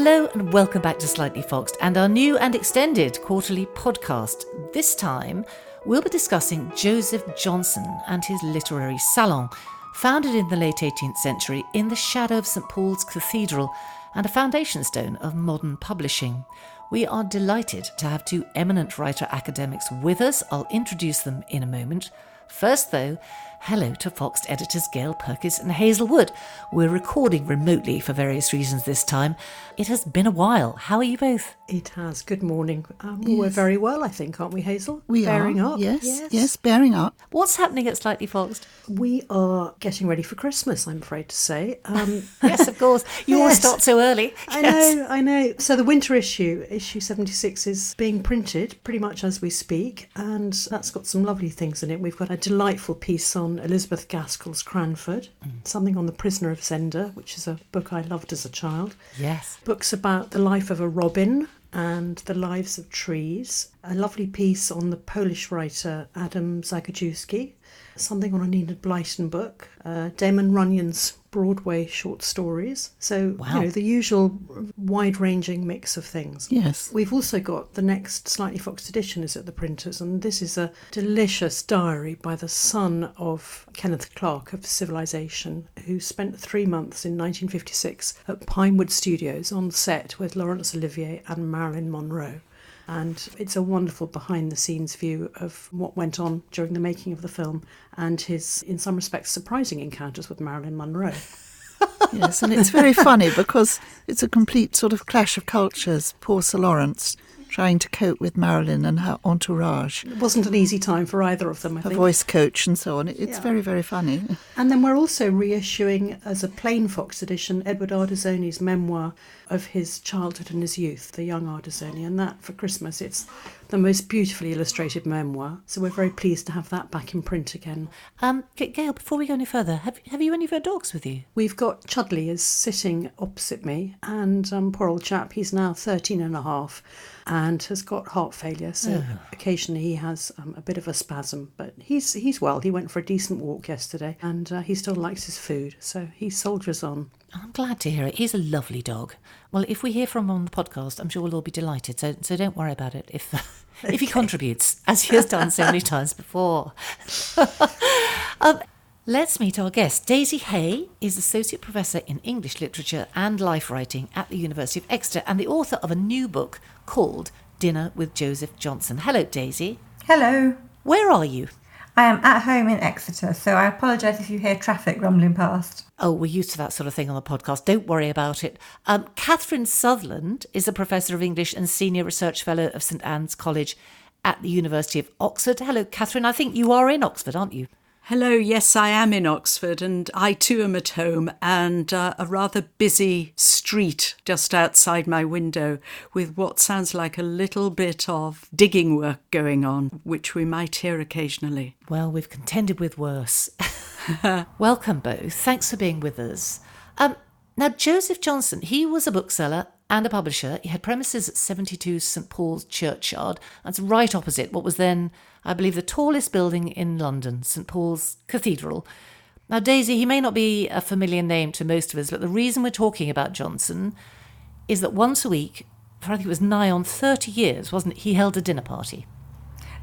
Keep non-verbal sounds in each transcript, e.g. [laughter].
Hello and welcome back to Slightly Foxed and our new and extended quarterly podcast. This time, we'll be discussing Joseph Johnson and his literary salon, founded in the late 18th century in the shadow of St Paul's Cathedral and a foundation stone of modern publishing. We are delighted to have two eminent writer academics with us. I'll introduce them in a moment. First, though, hello to Foxed editors Gail Pirkis and Hazel Wood. We're recording remotely for various reasons this time. It has been a while. How are you both? It has. Good morning. Um, We're very well, I think, aren't we, Hazel? We Bearing are. up. Yes, yes, bearing up. What's happening at Slightly Foxed? We are getting ready for Christmas, I'm afraid to say. Um, [laughs] Yes, of course. You always start so early. I Yes. know, I know. So the winter issue, issue 76, is being printed pretty much as we speak, and that's got some lovely things in it. We've got a delightful piece on Elizabeth Gaskell's Cranford, mm. something on The Prisoner of Zenda, which is a book I loved as a child. Yes. books about the life of a robin and the lives of trees. A lovely piece on the Polish writer Adam Zagajewski. Something on an Enid Blyton book. Uh, Damon Runyon's Broadway short stories. So, Wow. you know, the usual wide ranging mix of things. Yes. We've also got the next Slightly Foxed edition is at the printers, and this is a delicious diary by the son of Kenneth Clark of Civilization, who spent three months in 1956 at Pinewood Studios on set with Laurence Olivier and Marilyn Monroe. And it's a wonderful behind the scenes view of what went on during the making of the film and his, in some respects, surprising encounters with Marilyn Monroe. [laughs] Yes, and it's very funny because it's a complete sort of clash of cultures. Poor Sir Laurence trying to cope with Marilyn and her entourage, It wasn't an easy time for either of them, I her think. voice coach, and so on. It's Yeah. very, very funny. [laughs] And then we're also reissuing as a plain Foxed edition Edward Ardizzone's memoir of his childhood and his youth, the young Ardizzone, and that for Christmas it's the most beautifully illustrated memoir. So we're very pleased to have that back in print again. Um, Gail, before we go any further, have, have you any of your dogs with you? We've got Chudley is sitting opposite me, and um, poor old chap, he's now 13 and a half and has got heart failure. So occasionally he has um, a bit of a spasm, but he's he's well. He went for a decent walk yesterday, and uh, he still likes his food, so he soldiers on. I'm glad to hear it. He's a lovely dog. Well, if we hear from him on the podcast, I'm sure we'll all be delighted. So, so don't worry about it if if he contributes, as he has done so many times before. [laughs] um, let's meet our guest. Daisy Hay is Associate Professor in English Literature and Life Writing at the University of Exeter and the author of a new book called Dinner with Joseph Johnson. Hello, Daisy. Hello. Where are you? I am at home in Exeter, so I apologise if you hear traffic rumbling past. Oh, we're used to that sort of thing on the podcast. Don't worry about it. Um, Kathryn Sutherland is a professor of English and senior research fellow of St Anne's College at the University of Oxford. Hello, Kathryn. I think you are in Oxford, aren't you? Hello, yes, I am in Oxford, and I too am at home, and uh, a rather busy street just outside my window with what sounds like a little bit of digging work going on, which we might hear occasionally. Well, we've contended with worse. [laughs] Welcome both. Thanks for being with us. Um, now, Joseph Johnson, he was a bookseller and a publisher. He had premises at 72 St Paul's Churchyard. That's right opposite what was then, I believe, the tallest building in London, St Paul's Cathedral. Now, Daisy, he may not be a familiar name to most of us, but the reason we're talking about Johnson is that once a week, for I think it was nigh on 30 years, wasn't it, he held a dinner party.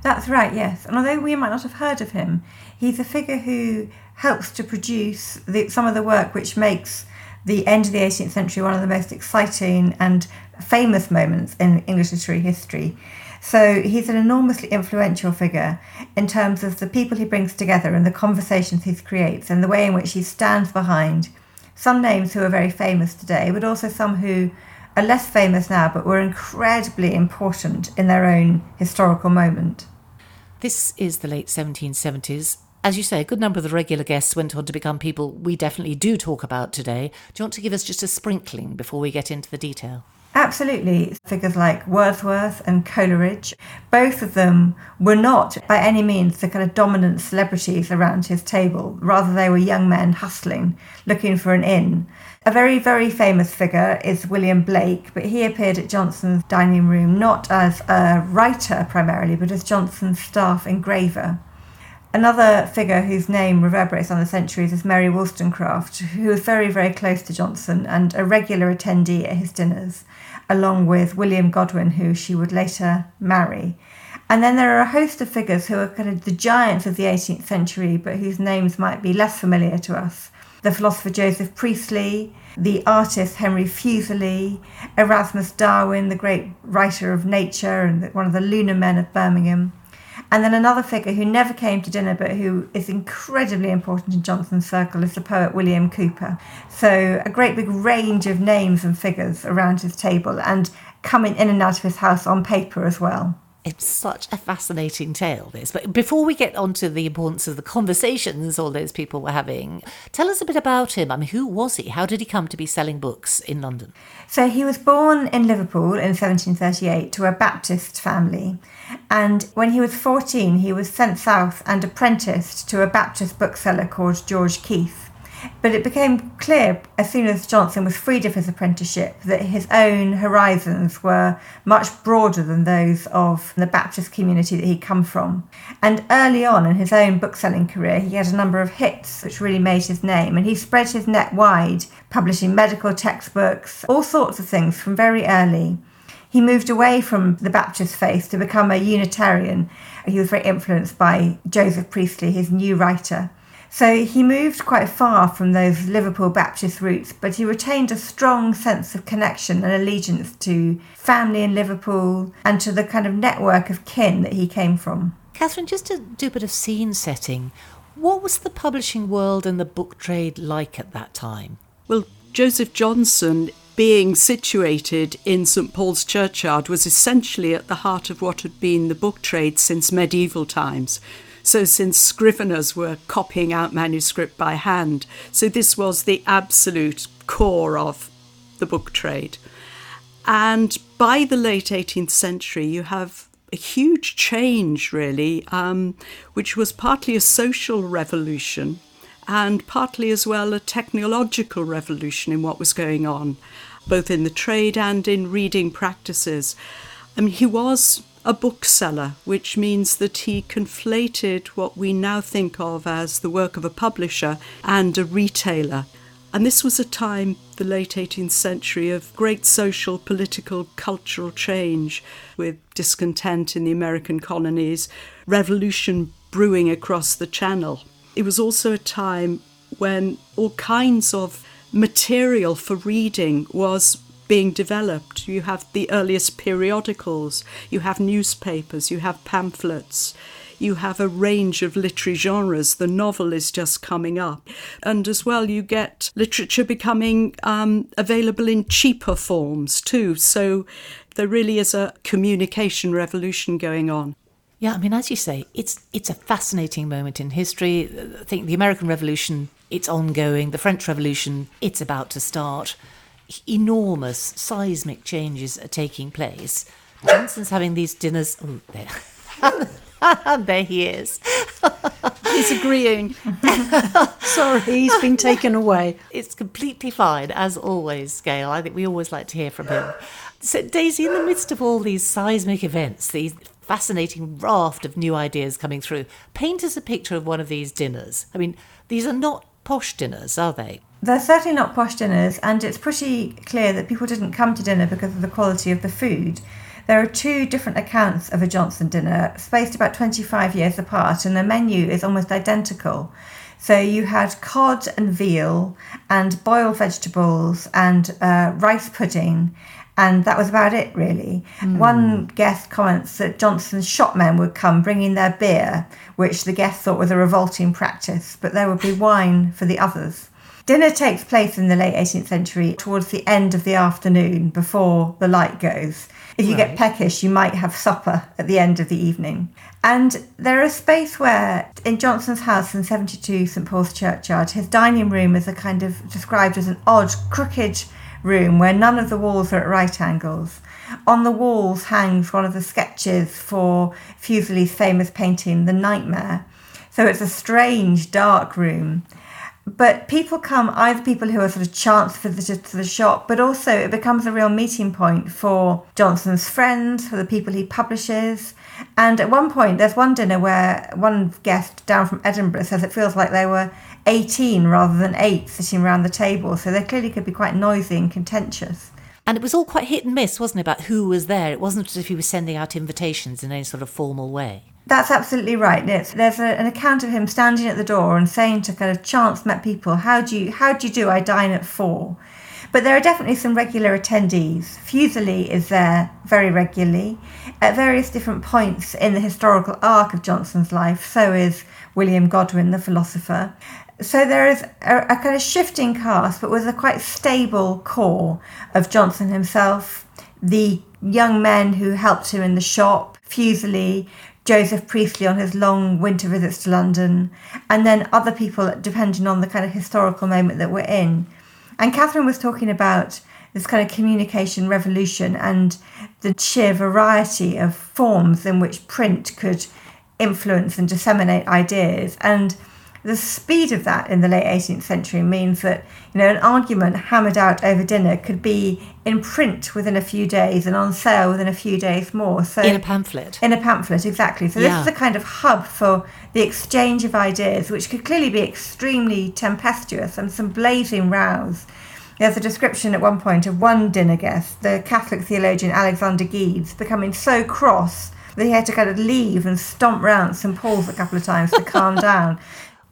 That's right, yes. And although we might not have heard of him, he's a figure who helps to produce the, some of the work which makes the end of the 18th century one of the most exciting and famous moments in English literary history. So he's an enormously influential figure in terms of the people he brings together and the conversations he creates and the way in which he stands behind some names who are very famous today, but also some who are less famous now but were incredibly important in their own historical moment. This is the late 1770s. As you say, a good number of the regular guests went on to become people we definitely do talk about today. Do you want to give us just a sprinkling before we get into the detail? Absolutely. Figures like Wordsworth and Coleridge, both of them were not by any means the kind of dominant celebrities around his table. Rather, they were young men hustling, looking for an inn. A very, very famous figure is William Blake, but he appeared at Johnson's dining room not as a writer primarily, but as Johnson's staff engraver. Another figure whose name reverberates on the centuries is Mary Wollstonecraft, who was very, very close to Johnson and a regular attendee at his dinners, along with William Godwin, who she would later marry. And then there are a host of figures who are kind of the giants of the 18th century, but whose names might be less familiar to us. The philosopher Joseph Priestley, the artist Henry Fuseli, Erasmus Darwin, the great writer of nature and one of the lunar men of Birmingham, and then another figure who never came to dinner but who is incredibly important in Johnson's circle is the poet William Cowper. So a great big range of names and figures around his table and coming in and out of his house on paper as well. It's such a fascinating tale, this. But before we get on to the importance of the conversations all those people were having, tell us a bit about him. I mean, who was he? How did he come to be selling books in London? So he was born in Liverpool in 1738 to a Baptist family. And when he was 14, he was sent south and apprenticed to a Baptist bookseller called George Keith. But it became clear as soon as Johnson was freed of his apprenticeship that his own horizons were much broader than those of the Baptist community that he'd come from. And early on in his own bookselling career, he had a number of hits which really made his name, and he spread his net wide, publishing medical textbooks, all sorts of things from very early. He moved away from the Baptist faith to become a Unitarian. He was very influenced by Joseph Priestley, his new writer. So he moved quite far from those Liverpool Baptist roots, but he retained a strong sense of connection and allegiance to family in Liverpool and to the kind of network of kin that he came from. Kathryn, just to do a bit of scene setting, what was the publishing world and the book trade like at that time? Well, Joseph Johnson being situated in St Paul's Churchyard was essentially at the heart of what had been the book trade since medieval times. So, since scriveners were copying out manuscript by hand, so this was the absolute core of the book trade. And by the late 18th century, you have a huge change, really, um, which was partly a social revolution and partly as well a technological revolution in what was going on, both in the trade and in reading practices. I mean, he was a bookseller, which means that he conflated what we now think of as the work of a publisher and a retailer. And this was a time, the late 18th century, of great social, political, cultural change, with discontent in the American colonies, revolution brewing across the Channel. It was also a time when all kinds of material for reading was being developed. You have the earliest periodicals, you have newspapers, you have pamphlets, you have a range of literary genres. The novel is just coming up. And as well, you get literature becoming um, available in cheaper forms too. So there really is a communication revolution going on. Yeah, I mean, as you say, it's it's a fascinating moment in history. I think the American Revolution, it's ongoing. The French Revolution, it's about to start enormous seismic changes are taking place. Johnson's having these dinners. Oh, there. [laughs] there he is. [laughs] He's agreeing. [laughs] Sorry, he's been taken away. It's completely fine, as always, Gail. I think we always like to hear from him. So, Daisy, in the midst of all these seismic events, these fascinating raft of new ideas coming through, paint us a picture of one of these dinners. I mean, these are not posh dinners, are they? They're certainly not posh dinners, and it's pretty clear that people didn't come to dinner because of the quality of the food. There are two different accounts of a Johnson dinner, spaced about 25 years apart, and the menu is almost identical. So you had cod and veal, and boiled vegetables, and uh, rice pudding, and that was about it really. Mm. One guest comments that Johnson's shopmen would come bringing their beer, which the guest thought was a revolting practice, but there would be wine for the others. Dinner takes place in the late 18th century towards the end of the afternoon before the light goes. If you right. get peckish, you might have supper at the end of the evening. And there is a space where, in Johnson's house in 72 St Paul's Churchyard, his dining room is a kind of described as an odd, crooked room where none of the walls are at right angles. On the walls hangs one of the sketches for Fuseli's famous painting, The Nightmare. So it's a strange, dark room. But people come either people who are sort of chance visitors to the shop, but also it becomes a real meeting point for Johnson's friends, for the people he publishes. And at one point, there's one dinner where one guest down from Edinburgh says it feels like they were 18 rather than 8 sitting around the table. So they clearly could be quite noisy and contentious. And it was all quite hit and miss, wasn't it, about who was there? It wasn't as if he was sending out invitations in any sort of formal way. That's absolutely right. It's, there's a, an account of him standing at the door and saying to kind of chance met people, "How do you how do you do? I dine at four. But there are definitely some regular attendees. Fuseli is there very regularly at various different points in the historical arc of Johnson's life. So is William Godwin, the philosopher. So there is a, a kind of shifting cast, but with a quite stable core of Johnson himself, the young men who helped him in the shop, Fuseli, Joseph Priestley on his long winter visits to London, and then other people depending on the kind of historical moment that we're in. And Kathryn was talking about this kind of communication revolution and the sheer variety of forms in which print could influence and disseminate ideas. And the speed of that in the late 18th century means that you know an argument hammered out over dinner could be in print within a few days and on sale within a few days more so in a pamphlet in a pamphlet exactly so Yeah. this is a kind of hub for the exchange of ideas which could clearly be extremely tempestuous and some blazing rows there's a description at one point of one dinner guest, the Catholic theologian Alexander Geddes, becoming so cross that he had to kind of leave and stomp round St Paul's a couple of times to calm [laughs] down.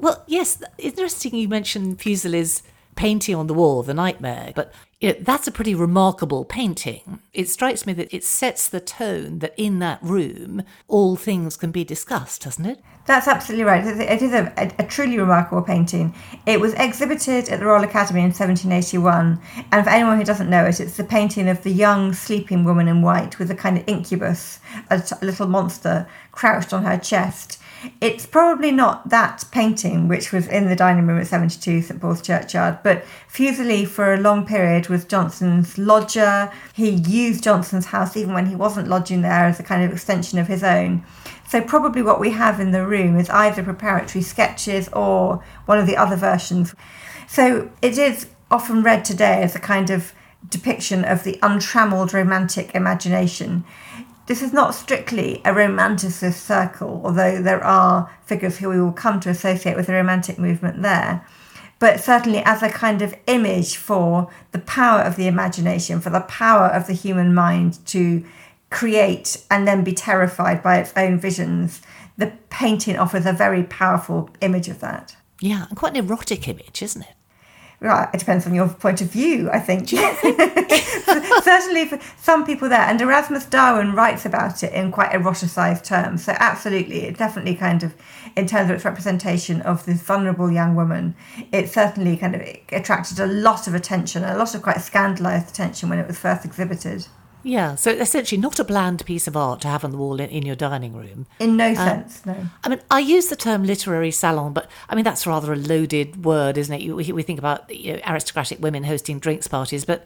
Well, yes, interesting you mentioned Fuseli's painting on the wall, The Nightmare, but you know, that's a pretty remarkable painting. It strikes me that it sets the tone that in that room all things can be discussed, doesn't it? That's absolutely right. It is a, a, a truly remarkable painting. It was exhibited at the Royal Academy in 1781, and for anyone who doesn't know it, it's the painting of the young sleeping woman in white with a kind of incubus, a, t- a little monster crouched on her chest. It's probably not that painting which was in the dining room at 72 St Paul's Churchyard, but Fuseli for a long period was Johnson's lodger. He used Johnson's house even when he wasn't lodging there as a kind of extension of his own. So probably what we have in the room is either preparatory sketches or one of the other versions. So it is often read today as a kind of depiction of the untrammeled romantic imagination. This is not strictly a romanticist circle, although there are figures who we will come to associate with the romantic movement there. But certainly as a kind of image for the power of the imagination, for the power of the human mind to create and then be terrified by its own visions, the painting offers a very powerful image of that. Yeah, and quite an erotic image, isn't it? Right, it depends on your point of view, I think. [laughs] Certainly for some people there. And Erasmus Darwin writes about it in quite eroticized terms. So, absolutely, it definitely kind of, in terms of its representation of this vulnerable young woman, it certainly kind of attracted a lot of attention, a lot of quite scandalized attention when it was first exhibited. Yeah, so essentially not a bland piece of art to have on the wall in, in your dining room. In no sense, no. I mean, I use the term literary salon, but I mean, that's rather a loaded word, isn't it? You, we we think about you know, aristocratic women hosting drinks parties, but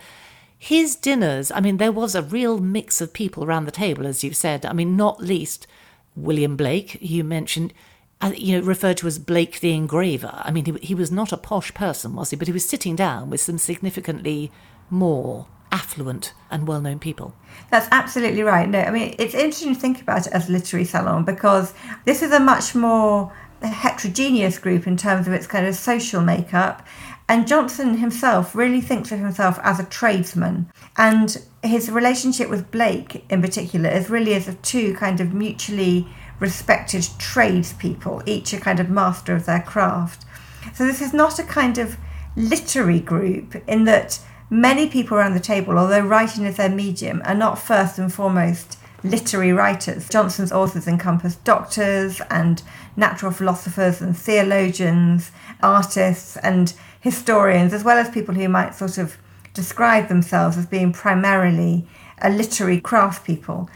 his dinners, I mean, there was a real mix of people around the table, as you've said. I mean, not least William Blake, you mentioned, uh, you know, referred to as Blake the engraver. I mean, he, he was not a posh person, was he? But he was sitting down with some significantly more affluent and well known people. That's absolutely right. No, I mean, it's interesting to think about it as a literary salon because this is a much more heterogeneous group in terms of its kind of social makeup. And Johnson himself really thinks of himself as a tradesman. And his relationship with Blake, in particular, is really as of two kind of mutually respected tradespeople, each a kind of master of their craft. So this is not a kind of literary group in that many people around the table, although writing is their medium, are not first and foremost literary writers. Johnson's authors encompass doctors and natural philosophers and theologians, artists and historians, as well as people who might sort of describe themselves as being primarily a literary craft people.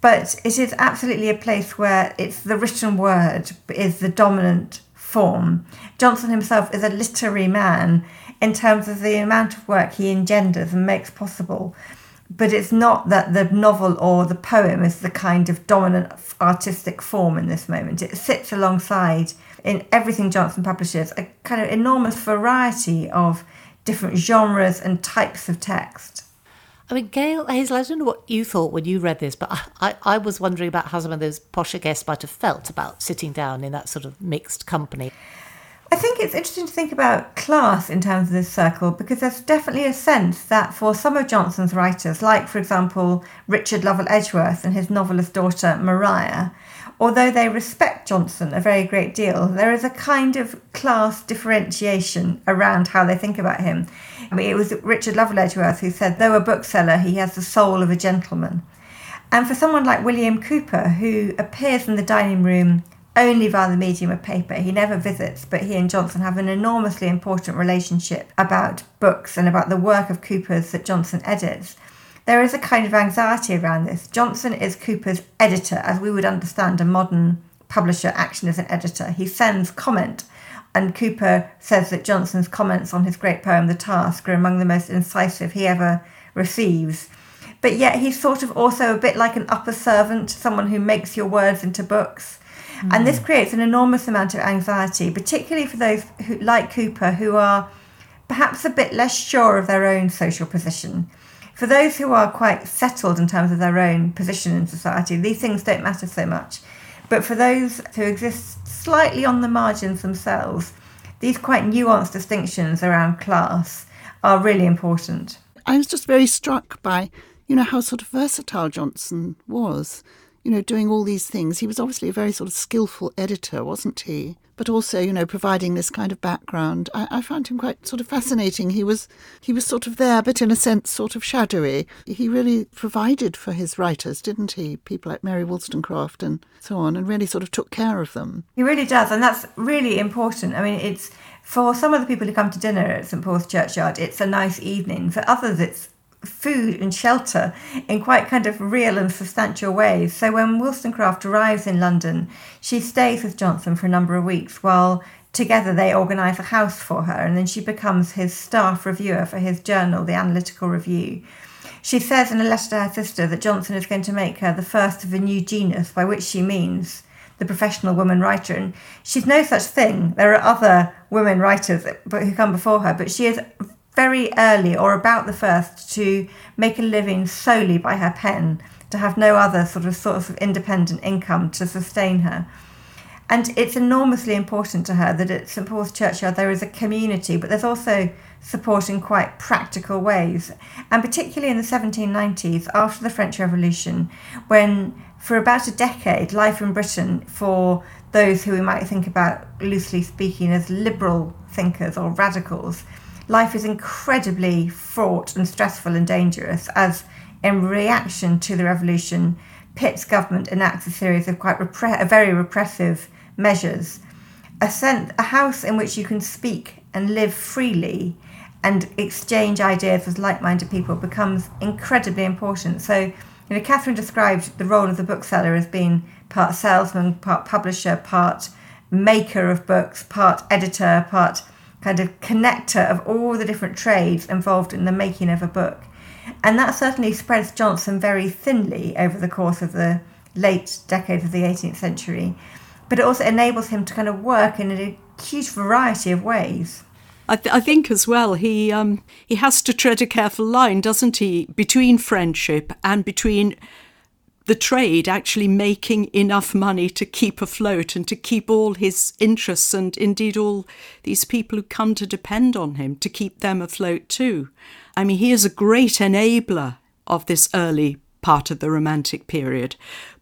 But it is absolutely a place where it's the written word is the dominant form. Johnson himself is a literary man in terms of the amount of work he engenders and makes possible. But it's not that the novel or the poem is the kind of dominant artistic form in this moment. It sits alongside in everything Johnson publishes a kind of enormous variety of different genres and types of text. I mean, Gail Hazel, I don't know what you thought when you read this, but I, I, I was wondering about how some of those posher guests might have felt about sitting down in that sort of mixed company. I think it's interesting to think about class in terms of this circle because there's definitely a sense that for some of Johnson's writers, like for example Richard Lovell Edgeworth and his novelist daughter Maria, although they respect Johnson a very great deal, there is a kind of class differentiation around how they think about him. I mean, it was Richard Lovell Edgeworth who said, though a bookseller, he has the soul of a gentleman. And for someone like William Cowper, who appears in the dining room only via the medium of paper. He never visits, but he and Johnson have an enormously important relationship about books and about the work of Cowper's that Johnson edits. There is a kind of anxiety around this. Johnson is Cowper's editor, as we would understand a modern publisher action as an editor. He sends comment, and Cowper says that Johnson's comments on his great poem, The Task, are among the most incisive he ever receives. But yet he's sort of also a bit like an upper servant, someone who makes your words into books. And this hmm. creates an enormous amount of anxiety, particularly for those who, like Cowper who are perhaps a bit less sure of their own social position. For those who are quite settled in terms of their own position in society, these things don't matter so much. But for those who exist slightly on the margins themselves, these quite nuanced distinctions around class are really important. I was just very struck by, you know, how sort of versatile Johnson was you know, doing all these things. He was obviously a very sort of skillful editor, wasn't he? But also, you know, providing this kind of background. I, I, found him quite sort of fascinating. He was he was sort of there, but in a sense, sort of shadowy. He really provided for his writers, didn't he? People like Mary Wollstonecraft and so on, and really sort of took care of them. He really does, and that's really important. I mean, it's for some of the people who come to dinner at St Paul's Churchyard, it's a nice evening. For others, it's food and shelter in quite kind of real and substantial ways. So when Wollstonecraft arrives in London, she stays with Johnson for a number of weeks while together they organise a house for her and then she becomes his staff reviewer for his journal, the Analytical Review. She says in a letter to her sister that Johnson is going to make her the first of a new genus, by which she means the professional woman writer. And she's no such thing. There are other women writers who come before her, but she is very early or about the first to make a living solely by her pen, to have no other sort of source of independent income to sustain her. And it's enormously important to her that at St Paul's Churchyard there is a community, but there's also support in quite practical ways. And particularly in the 1790s, after the French Revolution, when for about a decade, life in Britain for those who we might think about loosely speaking as liberal thinkers or radicals life is incredibly fraught and stressful and dangerous as, in reaction to the revolution, Pitt's government enacts a series of quite repre- very repressive measures. A, a house in which you can speak and live freely and exchange ideas with like-minded people becomes incredibly important. So, you know, Kathryn described the role of the bookseller as being part salesman, part publisher, part maker of books, part editor, part kind of connector of all the different trades involved in the making of a book. And that certainly spreads Johnson very thinly over the course of the late decades of the 18th century. But it also enables him to kind of work in a huge variety of ways. I, th- I think as well he um, he has to tread a careful line, doesn't he, between friendship and between the trade actually making enough money to keep afloat and to keep all his interests and indeed all these people who come to depend on him to keep them afloat too. I mean, he is a great enabler of this early part of the Romantic period,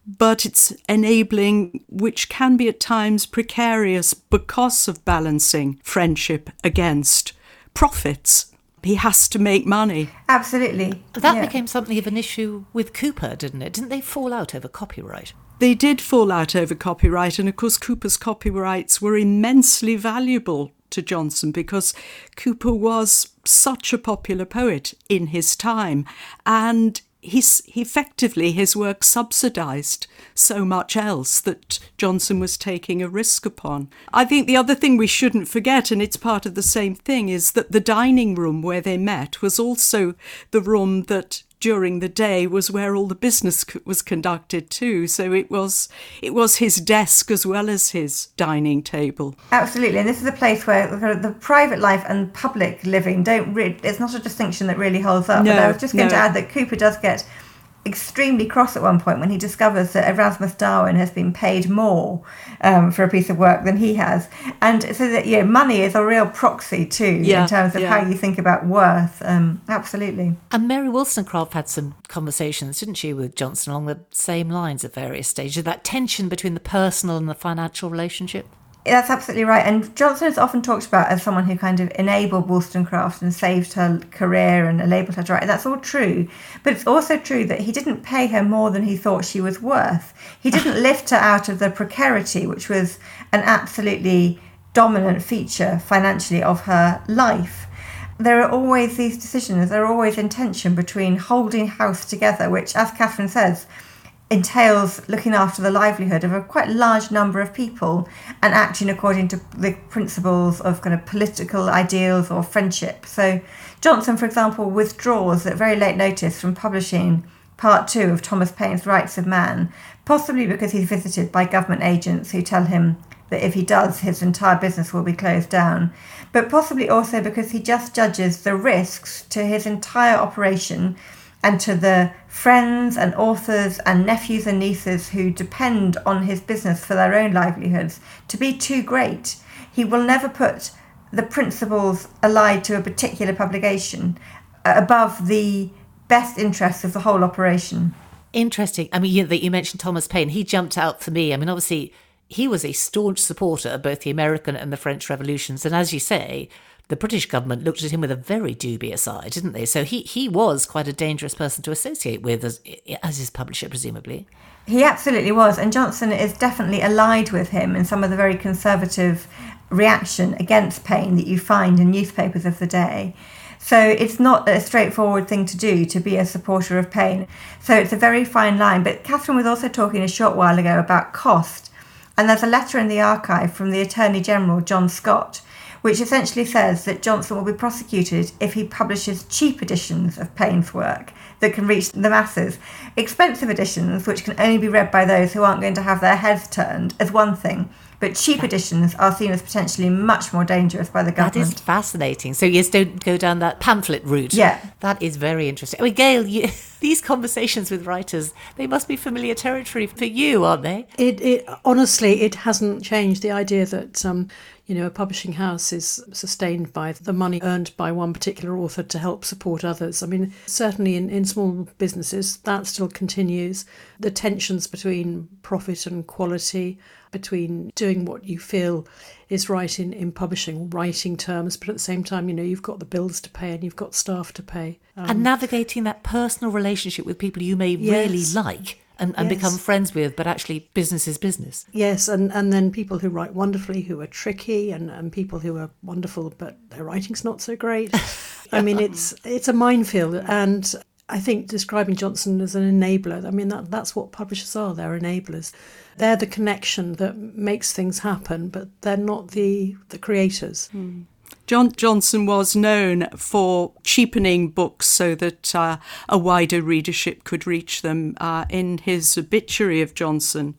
but it's enabling which can be at times precarious because of balancing friendship against profits he has to make money. Absolutely. That yeah. became something of an issue with Cowper, didn't it? Didn't they fall out over copyright? They did fall out over copyright, and of course, Cowper's copyrights were immensely valuable to Johnson because Cowper was such a popular poet in his time, and he's effectively his work subsidized so much else that Johnson was taking a risk upon. I think the other thing we shouldn't forget, and it's part of the same thing, is that the dining room where they met was also the room that during the day was where all the business was conducted too. So it was it was his desk as well as his dining table. Absolutely, and this is a place where the private life and public living don't. Re- it's not a distinction that really holds up. No, but I was just going no. to add that Cowper does get extremely cross at one point when he discovers that Erasmus Darwin has been paid more um, for a piece of work than he has, and so that yeah, money is a real proxy too Yeah, in terms of yeah. how you think about worth. Um, absolutely. And Mary Wollstonecraft had some conversations, didn't she, with Johnson along the same lines at various stages, that tension between the personal and the financial relationship? That's absolutely right. And Johnson is often talked about as someone who kind of enabled Wollstonecraft and saved her career and enabled her to write. And that's all true. But it's also true that he didn't pay her more than he thought she was worth. He didn't [laughs] lift her out of the precarity, which was an absolutely dominant feature financially of her life. There are always these decisions, there are always in tension between holding house together, which, as Kathryn says, entails looking after the livelihood of a quite large number of people and acting according to the principles of kind of political ideals or friendship. So Johnson, for example, withdraws at very late notice from publishing part two of Thomas Paine's Rights of Man, possibly because he's visited by government agents who tell him that if he does, his entire business will be closed down, but possibly also because he just judges the risks to his entire operation and to the friends and authors and nephews and nieces who depend on his business for their own livelihoods to be too great. He will never put the principles allied to a particular publication uh, above the best interests of the whole operation. Interesting. I mean, you, that you mentioned Thomas Paine. He jumped out for me. I mean, obviously, he was a staunch supporter of both the American and the French revolutions. And as you say, the British government looked at him with a very dubious eye, didn't they? So he, he was quite a dangerous person to associate with as, as his publisher, presumably. He absolutely was, and Johnson is definitely allied with him in some of the very conservative reaction against Paine that you find in newspapers of the day. So it's not a straightforward thing to do to be a supporter of Paine. So it's a very fine line. But Kathryn was also talking a short while ago about cost, and there's a letter in the archive from the Attorney General John Scott, which essentially says that Johnson will be prosecuted if he publishes cheap editions of Paine's work that can reach the masses. Expensive editions, which can only be read by those who aren't going to have their heads turned, is one thing. But cheap editions are seen as potentially much more dangerous by the That government. is fascinating. So, yes, don't go down that pamphlet route. Yeah. That is very interesting. I mean, Gail, you, [laughs] these conversations with writers, they must be familiar territory for you, aren't they? It, it honestly, it hasn't changed. The idea that um, you know a publishing house is sustained by the money earned by one particular author to help support others. I mean, certainly in, in small businesses that still continues. The tensions between profit and quality, between doing what you feel is right in, in publishing, writing terms, but at the same time, you know, you've got the bills to pay and you've got staff to pay. Um, and navigating that personal relationship with people you may really like and, and Yes. become friends with, but actually business is business. Yes, and, and then people who write wonderfully, who are tricky, and, and people who are wonderful, but their writing's not so great. [laughs] I mean, it's it's a minefield, and I think describing Johnson as an enabler, I mean, that, that's what publishers are. They're enablers. They're the connection that makes things happen, but they're not the, the creators. John Johnson was known for cheapening books so that uh, a wider readership could reach them. Uh, in his obituary of Johnson,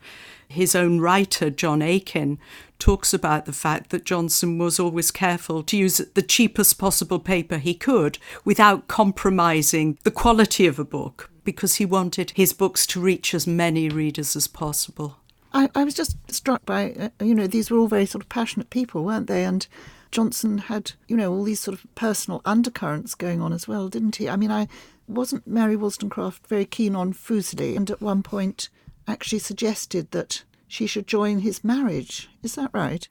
his own writer, John Aikin, talks about the fact that Johnson was always careful to use the cheapest possible paper he could without compromising the quality of a book because he wanted his books to reach as many readers as possible. I, I was just struck by, uh, you know, these were all very sort of passionate people, weren't they? And Johnson had, you know, all these sort of personal undercurrents going on as well, didn't he? I mean, I wasn't Mary Wollstonecraft very keen on Fuseli, and at one point actually suggested that she should join his marriage. Is that right?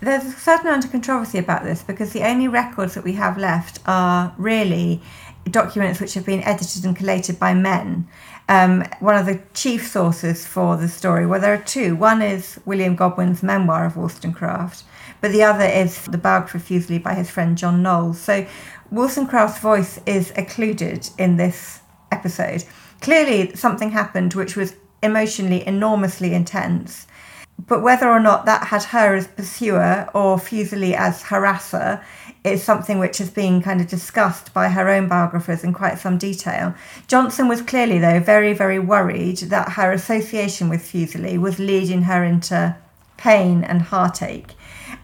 There's a certain amount of controversy about this because the only records that we have left are really documents which have been edited and collated by men. Um, one of the chief sources for the story, well, there are two. One is William Godwin's memoir of Wollstonecraft, but the other is the biography of Fuseli by his friend John Knowles. So Wollstonecraft's voice is occluded in this episode. Clearly, something happened which was emotionally enormously intense. but whether or not that had her as pursuer or Fuseli as harasser is something which has been kind of discussed by her own biographers in quite some detail. Johnson was clearly, though, very, very worried that her association with Fuseli was leading her into pain and heartache.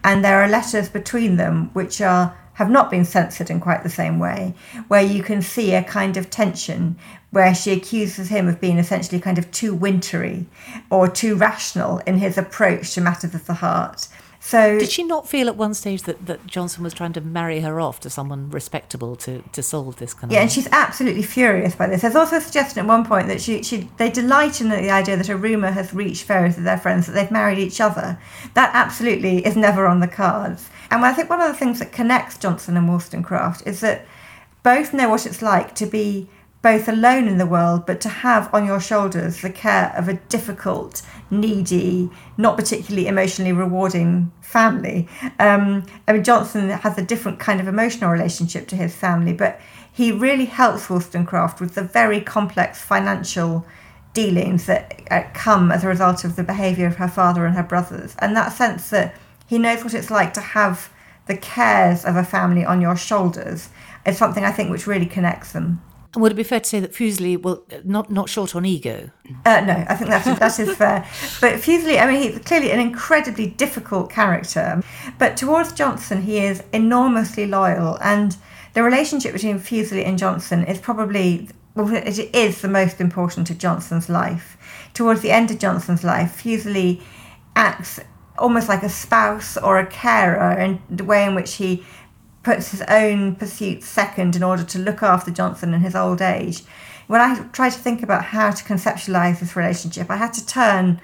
And there are letters between them which are have not been censored in quite the same way, where you can see a kind of tension where she accuses him of being essentially kind of too wintry or too rational in his approach to matters of the heart. So Did she not feel at one stage that, that Johnson was trying to marry her off to someone respectable to, to solve this kind of Yeah, and she's absolutely furious by this. There's also a suggestion at one point that she, she they delight in the idea that a rumour has reached various of their friends that they've married each other. That absolutely is never on the cards. And I think one of the things that connects Johnson and Wollstonecraft is that both know what it's like to be both alone in the world, but to have on your shoulders the care of a difficult, needy, not particularly emotionally rewarding family. Um, I mean, Johnson has a different kind of emotional relationship to his family, but he really helps Wollstonecraft with the very complex financial dealings that uh, come as a result of the behaviour of her father and her brothers. And that sense that he knows what it's like to have the cares of a family on your shoulders is something I think which really connects them. And would it be fair to say that Fuseli, well, not not short on ego? Uh, no, I think that's that is fair. But Fuseli, I mean, he's clearly an incredibly difficult character. But towards Johnson, he is enormously loyal, and the relationship between Fuseli and Johnson is probably well, it is the most important of Johnson's life. Towards the end of Johnson's life, Fuseli acts almost like a spouse or a carer in the way in which he puts his own pursuits second in order to look after Johnson in his old age. When I tried to think about how to conceptualize this relationship, I had to turn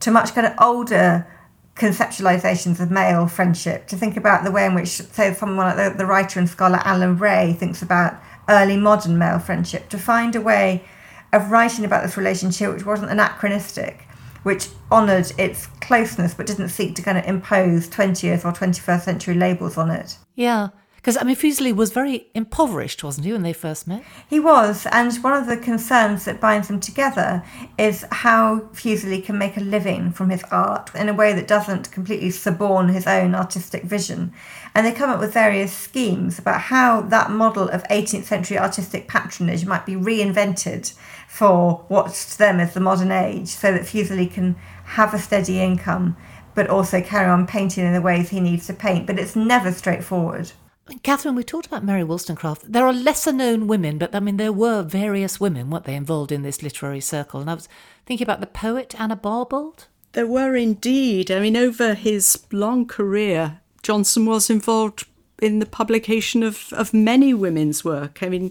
to much kind of older conceptualizations of male friendship to think about the way in which, say, someone like the, the writer and scholar Alan Bray thinks about early modern male friendship, to find a way of writing about this relationship which wasn't anachronistic, which honoured its closeness but didn't seek to kind of impose 20th or 21st century labels on it. Yeah. Because, I mean, Fuseli was very impoverished, wasn't he, when they first met? He was, and one of the concerns that binds them together is how Fuseli can make a living from his art in a way that doesn't completely suborn his own artistic vision. And they come up with various schemes about how that model of 18th century artistic patronage might be reinvented for what to them is the modern age, so that Fuseli can have a steady income but also carry on painting in the ways he needs to paint. But it's never straightforward. Kathryn, we talked about Mary Wollstonecraft. There are lesser known women, but I mean, there were various women, weren't they, involved in this literary circle? And I was thinking about the poet Anna Barbauld. There were indeed. I mean, over his long career, Johnson was involved in the publication of, of many women's work. I mean,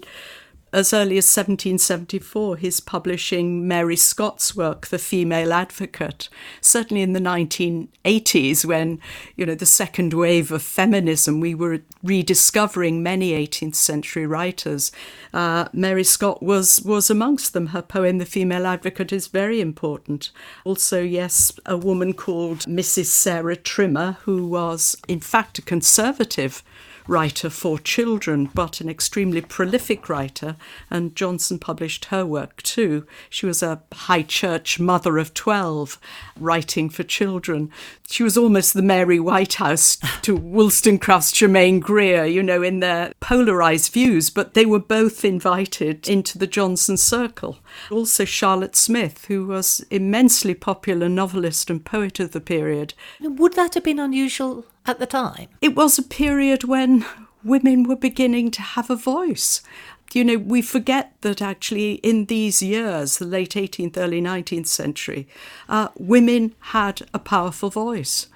as early as 1774, he's publishing Mary Scott's work, The Female Advocate. Certainly in the 1980s, when, you know, the second wave of feminism, we were rediscovering many 18th century writers. Uh, Mary Scott was, was amongst them. Her poem, The Female Advocate, is very important. Also, yes, a woman called Mrs. Sarah Trimmer, who was, in fact, a conservative writer for children, but an extremely prolific writer, and Johnson published her work too. She was a high church mother of 12, writing for children. She was almost the Mary Whitehouse [laughs] to Wollstonecraft's Germaine Greer, you know, in their polarised views, but they were both invited into the Johnson circle. Also, Charlotte Smith, who was immensely popular novelist and poet of the period. Would that have been unusual at the time? It was a period when women were beginning to have a voice. You know, we forget that actually in these years, the late 18th, early 19th century, uh, women had a powerful voice.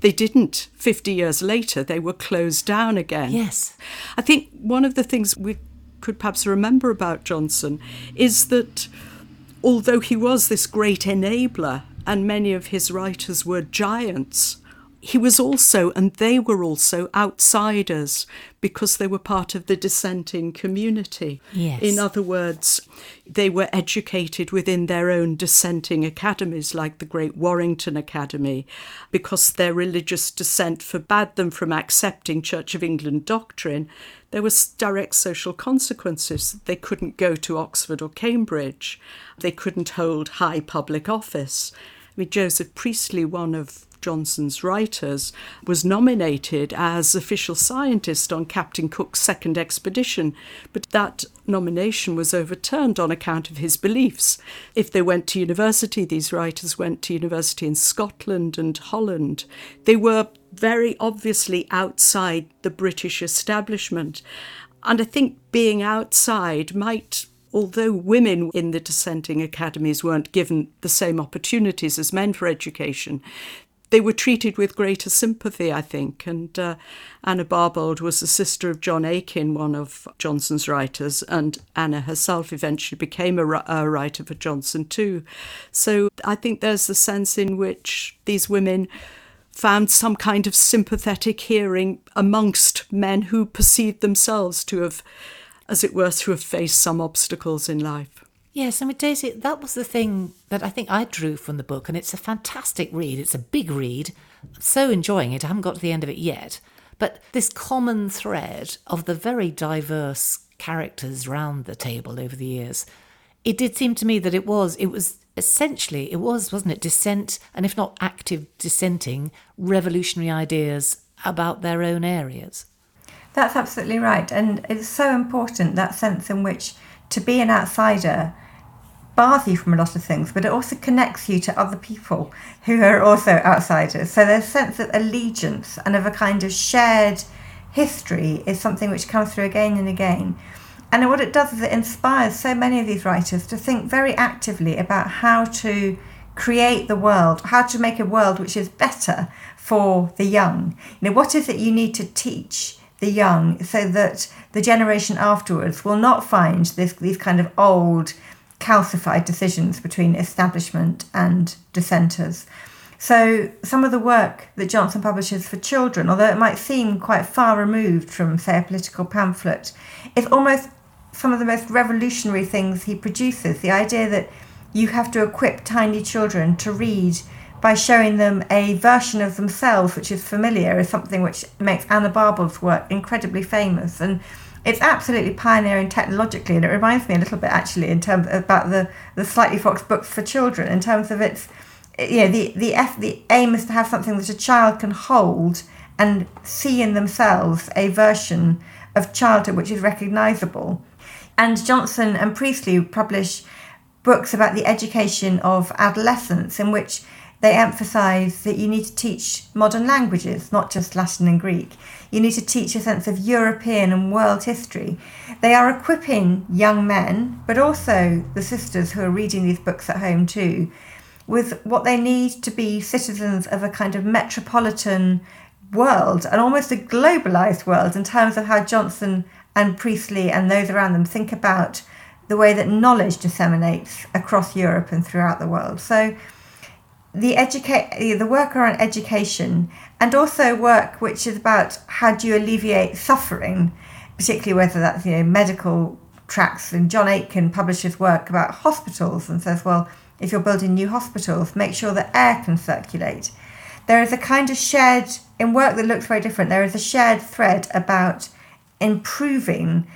They didn't 50 years later, they were closed down again. Yes. I think one of the things we could perhaps remember about Johnson is that although he was this great enabler and many of his writers were giants, he was also, and they were also, outsiders because they were part of the dissenting community. Yes. In other words, they were educated within their own dissenting academies, like the Great Warrington Academy, because their religious dissent forbade them from accepting Church of England doctrine. There was direct social consequences. They couldn't go to Oxford or Cambridge. They couldn't hold high public office mean, Joseph Priestley, one of Johnson's writers, was nominated as official scientist on Captain Cook's second expedition, but that nomination was overturned on account of his beliefs. If they went to university, these writers went to university in Scotland and Holland. They were very obviously outside the British establishment. And I think being outside might although women in the dissenting academies weren't given the same opportunities as men for education, they were treated with greater sympathy, I think. And uh, Anna Barbauld was the sister of John Aikin, one of Johnson's writers, and Anna herself eventually became a, a writer for Johnson too. So I think there's the sense in which these women found some kind of sympathetic hearing amongst men who perceived themselves to have, as it were, to have faced some obstacles in life. Yes, I mean, Daisy, that was the thing that I think I drew from the book, and it's a fantastic read. It's a big read. I'm so enjoying it. I haven't got to the end of it yet. But this common thread of the very diverse characters round the table over the years, it did seem to me that it was, it was essentially, it was, wasn't it, dissent, and if not active dissenting, revolutionary ideas about their own areas. That's absolutely right. And it's so important, that sense in which to be an outsider bars you from a lot of things, but it also connects you to other people who are also outsiders. So there's a sense of allegiance and of a kind of shared history is something which comes through again and again. And what it does is it inspires so many of these writers to think very actively about how to create the world, how to make a world which is better for the young. You know, what is it you need to teach the young so that the generation afterwards will not find this, these kind of old calcified decisions between establishment and dissenters. So, some of the work that Johnson publishes for children, although it might seem quite far removed from, say, a political pamphlet, is almost some of the most revolutionary things he produces. The idea that you have to equip tiny children to read by showing them a version of themselves which is familiar is something which makes Anna Barbauld's work incredibly famous. And it's absolutely pioneering technologically, and it reminds me a little bit actually in terms about the the Slightly Foxed books for children in terms of its you know the the F, the aim is to have something that a child can hold and see in themselves a version of childhood which is recognizable. And Johnson and Priestley publish books about the education of adolescents in which they emphasize that you need to teach modern languages, not just Latin and Greek. You need to teach a sense of European and world history. They are equipping young men, but also the sisters who are reading these books at home too, with what they need to be citizens of a kind of metropolitan world and almost a globalized world in terms of how Johnson and Priestley and those around them think about the way that knowledge disseminates across Europe and throughout the world. So the educate the work around education and also work which is about how do you alleviate suffering, particularly whether that's you know medical tracks. And John Aikin publishes work about hospitals and says, well, if you're building new hospitals, make sure that air can circulate. There is a kind of shared in work that looks very different. There is a shared thread about improving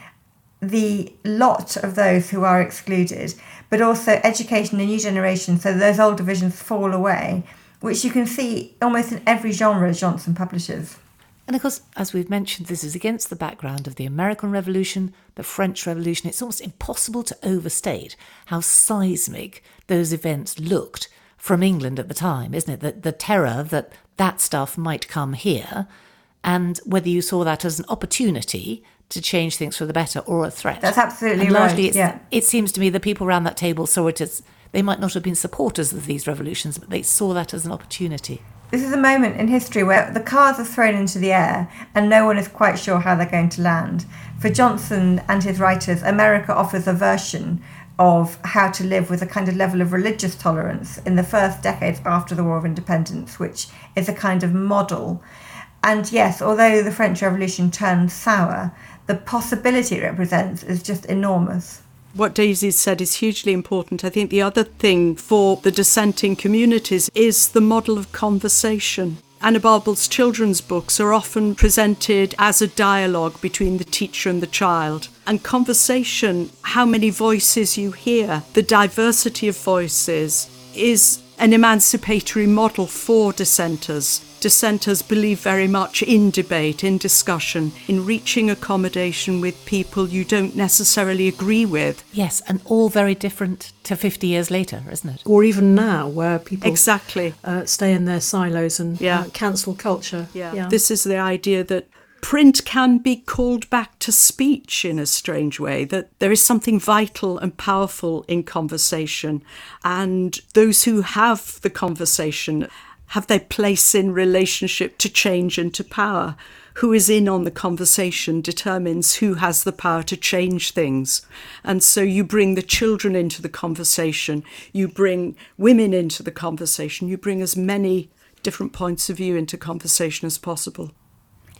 the lot of those who are excluded but also education the new generation so those old divisions fall away, which you can see almost in every genre Johnson publishes. And of course, as we've mentioned, this is against the background of the American Revolution, the French Revolution. It's almost impossible to overstate how seismic those events looked from England at the time, isn't it? The, the terror that that stuff might come here, and whether you saw that as an opportunity to change things for the better or a threat. That's absolutely and largely right. Yeah. It seems to me the people around that table saw it as they might not have been supporters of these revolutions, but they saw that as an opportunity. This is a moment in history where the cars are thrown into the air and no one is quite sure how they're going to land. For Johnson and his writers, America offers a version of how to live with a kind of level of religious tolerance in the first decades after the War of Independence, which is a kind of model. And yes, although the French Revolution turned sour, the possibility it represents is just enormous. What Daisy said is hugely important. I think the other thing for the dissenting communities is the model of conversation. Anna Barbauld's children's books are often presented as a dialogue between the teacher and the child. And conversation, how many voices you hear, the diversity of voices, is an emancipatory model for dissenters. Dissenters believe very much in debate, in discussion, in reaching accommodation with people you don't necessarily agree with. Yes, and all very different to 50 years later, isn't it? Or even now, where people Exactly. uh, stay in their silos and Yeah. uh, cancel culture. Yeah. This is the idea that print can be called back to speech in a strange way, that there is something vital and powerful in conversation. And those who have the conversation have their place in relationship to change and to power. Who is in on the conversation determines who has the power to change things. And so you bring the children into the conversation, you bring women into the conversation, you bring as many different points of view into conversation as possible.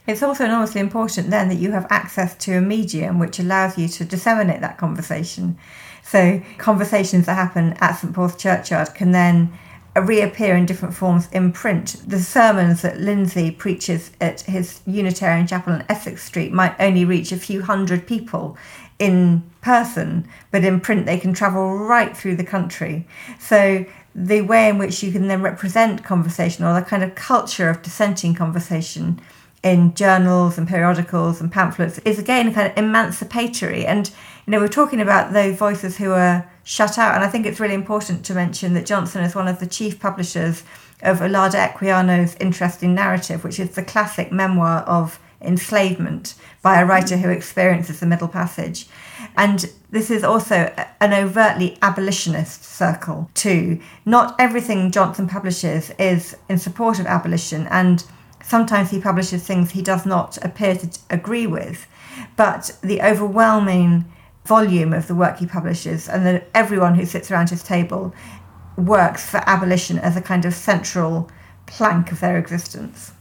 It's also enormously important then that you have access to a medium which allows you to disseminate that conversation. So, conversations that happen at St Paul's Churchyard can then reappear in different forms in print. The sermons that Lindsey preaches at his Unitarian chapel on Essex Street might only reach a few hundred people in person, but in print they can travel right through the country. So, the way in which you can then represent conversation or the kind of culture of dissenting conversation in journals and periodicals and pamphlets is again kind of emancipatory. And you know, we're talking about those voices who are shut out, and I think it's really important to mention that Johnson is one of the chief publishers of Olaudah Equiano's interesting narrative, which is the classic memoir of enslavement by a writer who experiences the Middle Passage. And this is also an overtly abolitionist circle, too. Not everything Johnson publishes is in support of abolition, and sometimes he publishes things he does not appear to agree with. But the overwhelming volume of the work he publishes, and that everyone who sits around his table works for abolition as a kind of central plank of their existence.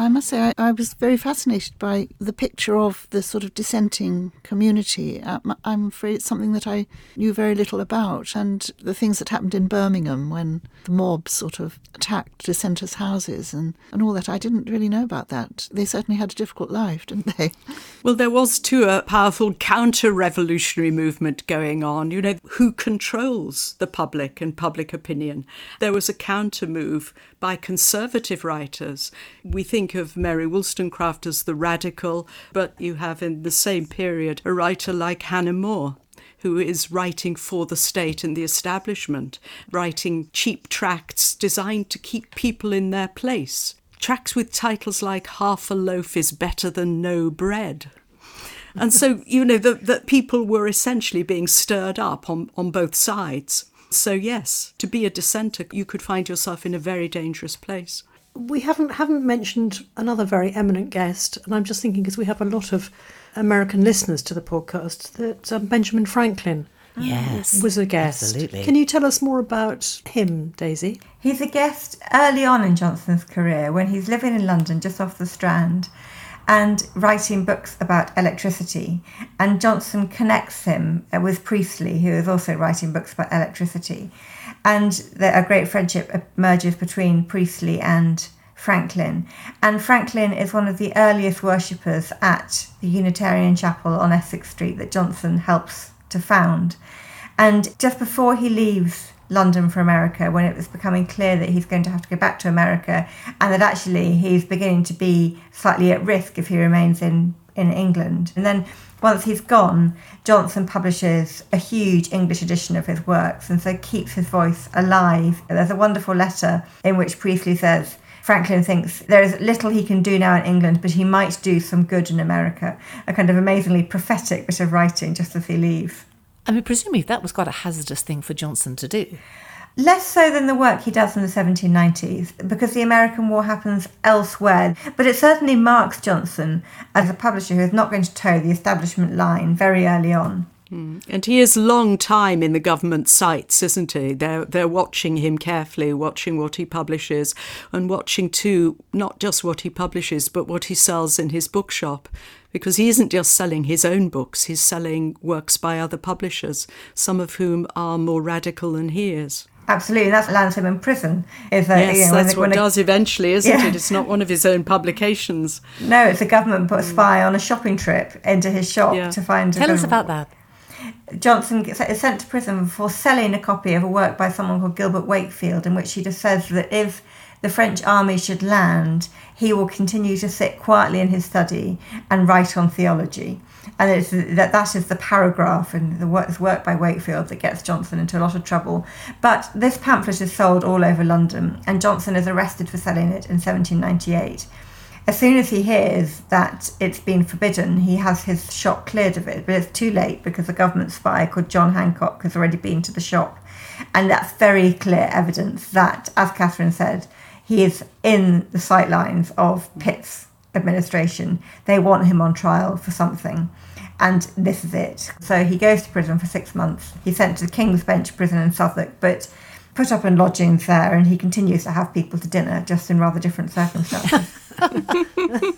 I must say, I, I, was very fascinated by the picture of the sort of dissenting community. Um, I'm afraid it's something that I knew very little about, and the things that happened in Birmingham when the mob sort of attacked dissenters' houses and, and all that. I didn't really know about that. They certainly had a difficult life, didn't they? [laughs] Well, there was too a powerful counter revolutionary movement going on. You know, who controls the public and public opinion? There was a counter move by conservative writers. We think of Mary Wollstonecraft as the radical, but you have in the same period a writer like Hannah More who is writing for the state and the establishment, writing cheap tracts designed to keep people in their place. Tracts with titles like Half a Loaf is Better Than No Bread. And so, [laughs] you know, that people were essentially being stirred up on, on both sides. So, yes, to be a dissenter, you could find yourself in a very dangerous place. We haven't haven't mentioned another very eminent guest, and I'm just thinking because we have a lot of American listeners to the podcast that um, Benjamin Franklin Yes. was a guest. Absolutely. Can you tell us more about him, Daisy? He's a guest early on in Johnson's career when he's living in London just off the Strand and writing books about electricity. And Johnson connects him with Priestley, who is also writing books about electricity. And a great friendship er, emerges between Priestley and Franklin. And Franklin is one of the earliest worshippers at the Unitarian Chapel on Essex Street that Johnson helps to found. And just before he leaves London for America, when it was becoming clear that he's going to have to go back to America and that actually he's beginning to be slightly at risk if he remains in, in England. And then once he's gone, Johnson publishes a huge English edition of his works and so keeps his voice alive. There's a wonderful letter in which Priestley says, Franklin thinks there is little he can do now in England, but he might do some good in America. A kind of amazingly prophetic bit of writing just as he leaves. I mean, presumably that was quite a hazardous thing for Johnson to do. Less so than the work he does in the 1790s, because the American War happens elsewhere. But it certainly marks Johnson as a publisher who is not going to toe the establishment line very early on. Mm. And he is long time in the government sights, isn't he? They're they're watching him carefully, watching what he publishes, and watching too not just what he publishes, but what he sells in his bookshop. Because he isn't just selling his own books, he's selling works by other publishers, some of whom are more radical than he is. Absolutely, that's lands him in prison. Is that, uh, Yes, you know, that's what when a- does eventually, isn't Yeah. it? It's not one of his own publications. No, it's a government put a mm. spy on a shopping trip into his shop Yeah. to find. a Tell us about that. Johnson is sent to prison for selling a copy of a work by someone called Gilbert Wakefield, in which he just says that if the French army should land, he will continue to sit quietly in his study and write on theology. And it's that that is the paragraph in the work, work by Wakefield that gets Johnson into a lot of trouble. But this pamphlet is sold all over London, and Johnson is arrested for selling it in 1798 as soon as he hears that it's been forbidden, he has his shop cleared of it. But it's too late because a government spy called John Hancock has already been to the shop. And that's very clear evidence that, as Kathryn said, he is in the sightlines of Pitt's administration. They want him on trial for something. And this is it. So he goes to prison for six months. He's sent to the King's Bench prison in Southwark, but put up in lodgings there, and he continues to have people to dinner, just in rather different circumstances. [laughs]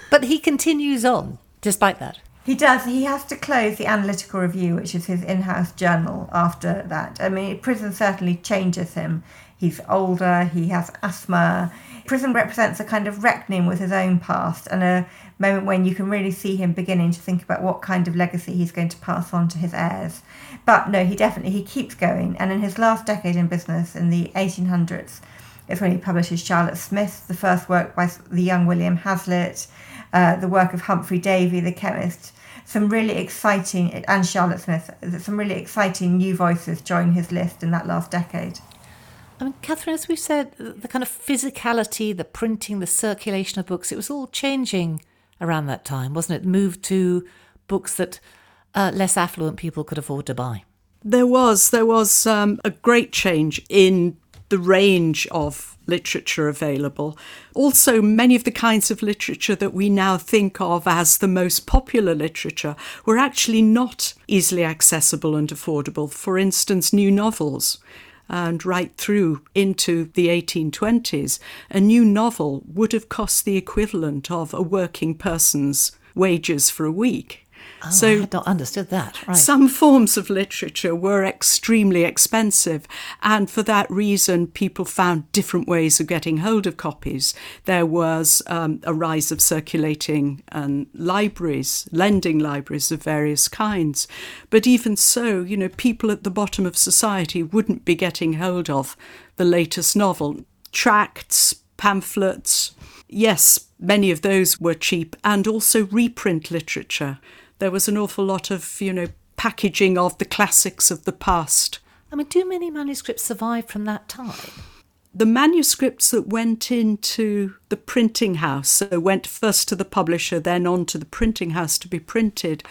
[laughs] but he continues on despite that. He does. He has to close the Analytical Review, which is his in house journal, after that. I mean, prison certainly changes him. He's older, he has asthma. Prison represents a kind of reckoning with his own past and a moment when you can really see him beginning to think about what kind of legacy he's going to pass on to his heirs. But no, he definitely he keeps going. And in his last decade in business, in the 1800s, it's when he publishes Charlotte Smith, the first work by the young William Hazlitt, uh, the work of Humphry Davy, the chemist. Some really exciting, and Charlotte Smith, some really exciting new voices join his list in that last decade. I mean, Kathryn, as we said, the kind of physicality, the printing, the circulation of books, it was all changing around that time, wasn't it? Moved to books that uh, less affluent people could afford to buy. There was, there was um, a great change in the range of literature available. Also, many of the kinds of literature that we now think of as the most popular literature were actually not easily accessible and affordable. For instance, new novels. And right through into the 1820s, a new novel would have cost the equivalent of a working person's wages for a week. Oh, so I had not understood that. Right. Some forms of literature were extremely expensive, and for that reason, people found different ways of getting hold of copies. There was um, a rise of circulating um, libraries, lending libraries of various kinds. But even so, you know, people at the bottom of society wouldn't be getting hold of the latest novel. Tracts, pamphlets, yes, many of those were cheap, and also reprint literature there was an awful lot of, you know, packaging of the classics of the past. I mean, do many manuscripts survive from that time? The manuscripts that went into the printing house, so went first to the publisher, then on to the printing house to be printed,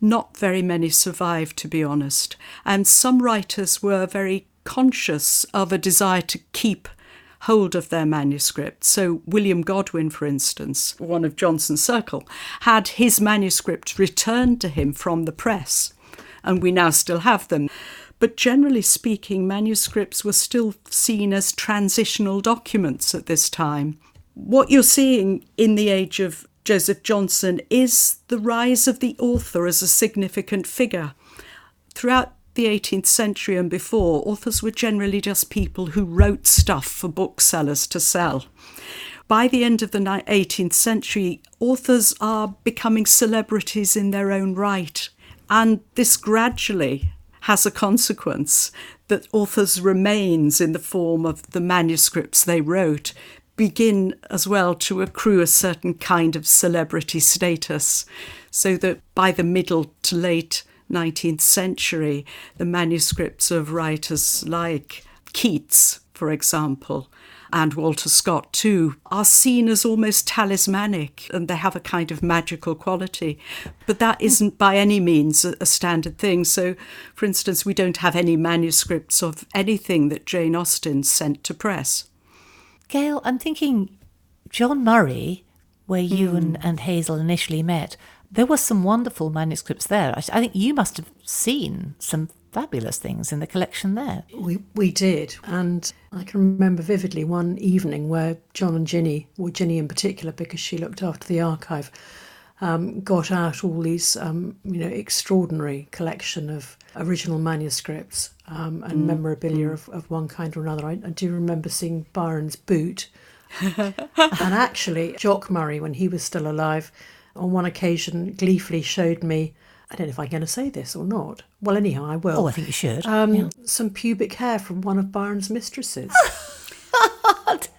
not very many survived, to be honest. And some writers were very conscious of a desire to keep hold of their manuscript. So, William Godwin, for instance, one of Johnson's circle, had his manuscript returned to him from the press, and we now still have them. But generally speaking, manuscripts were still seen as transitional documents at this time. What you're seeing in the age of Joseph Johnson is the rise of the author as a significant figure. Throughout the 18th century and before, authors were generally just people who wrote stuff for booksellers to sell. By the end of the 18th century, authors are becoming celebrities in their own right. And this gradually has a consequence that authors' remains in the form of the manuscripts they wrote begin as well to accrue a certain kind of celebrity status, so that by the middle to late 19th century, the manuscripts of writers like Keats, for example, and Walter Scott too, are seen as almost talismanic and they have a kind of magical quality. But that isn't by any means a standard thing. So, for instance, we don't have any manuscripts of anything that Jane Austen sent to press. Gail, I'm thinking John Murray, where you mm. and, and Hazel initially met, there were some wonderful manuscripts there. I, I think you must have seen some fabulous things in the collection there. We we did, and I can remember vividly one evening where John and Ginny, or Ginny in particular, because she looked after the archive, um, got out all these um, you know extraordinary collection of original manuscripts um, and mm. memorabilia mm. Of, of one kind or another. I, I do remember seeing Byron's boot, [laughs] and actually Jock Murray when he was still alive on one occasion gleefully showed me I don't know if I'm going to say this or not. Well, anyhow, I will. Oh, I think you should. Um, Yeah. Some pubic hair from one of Byron's mistresses. [laughs]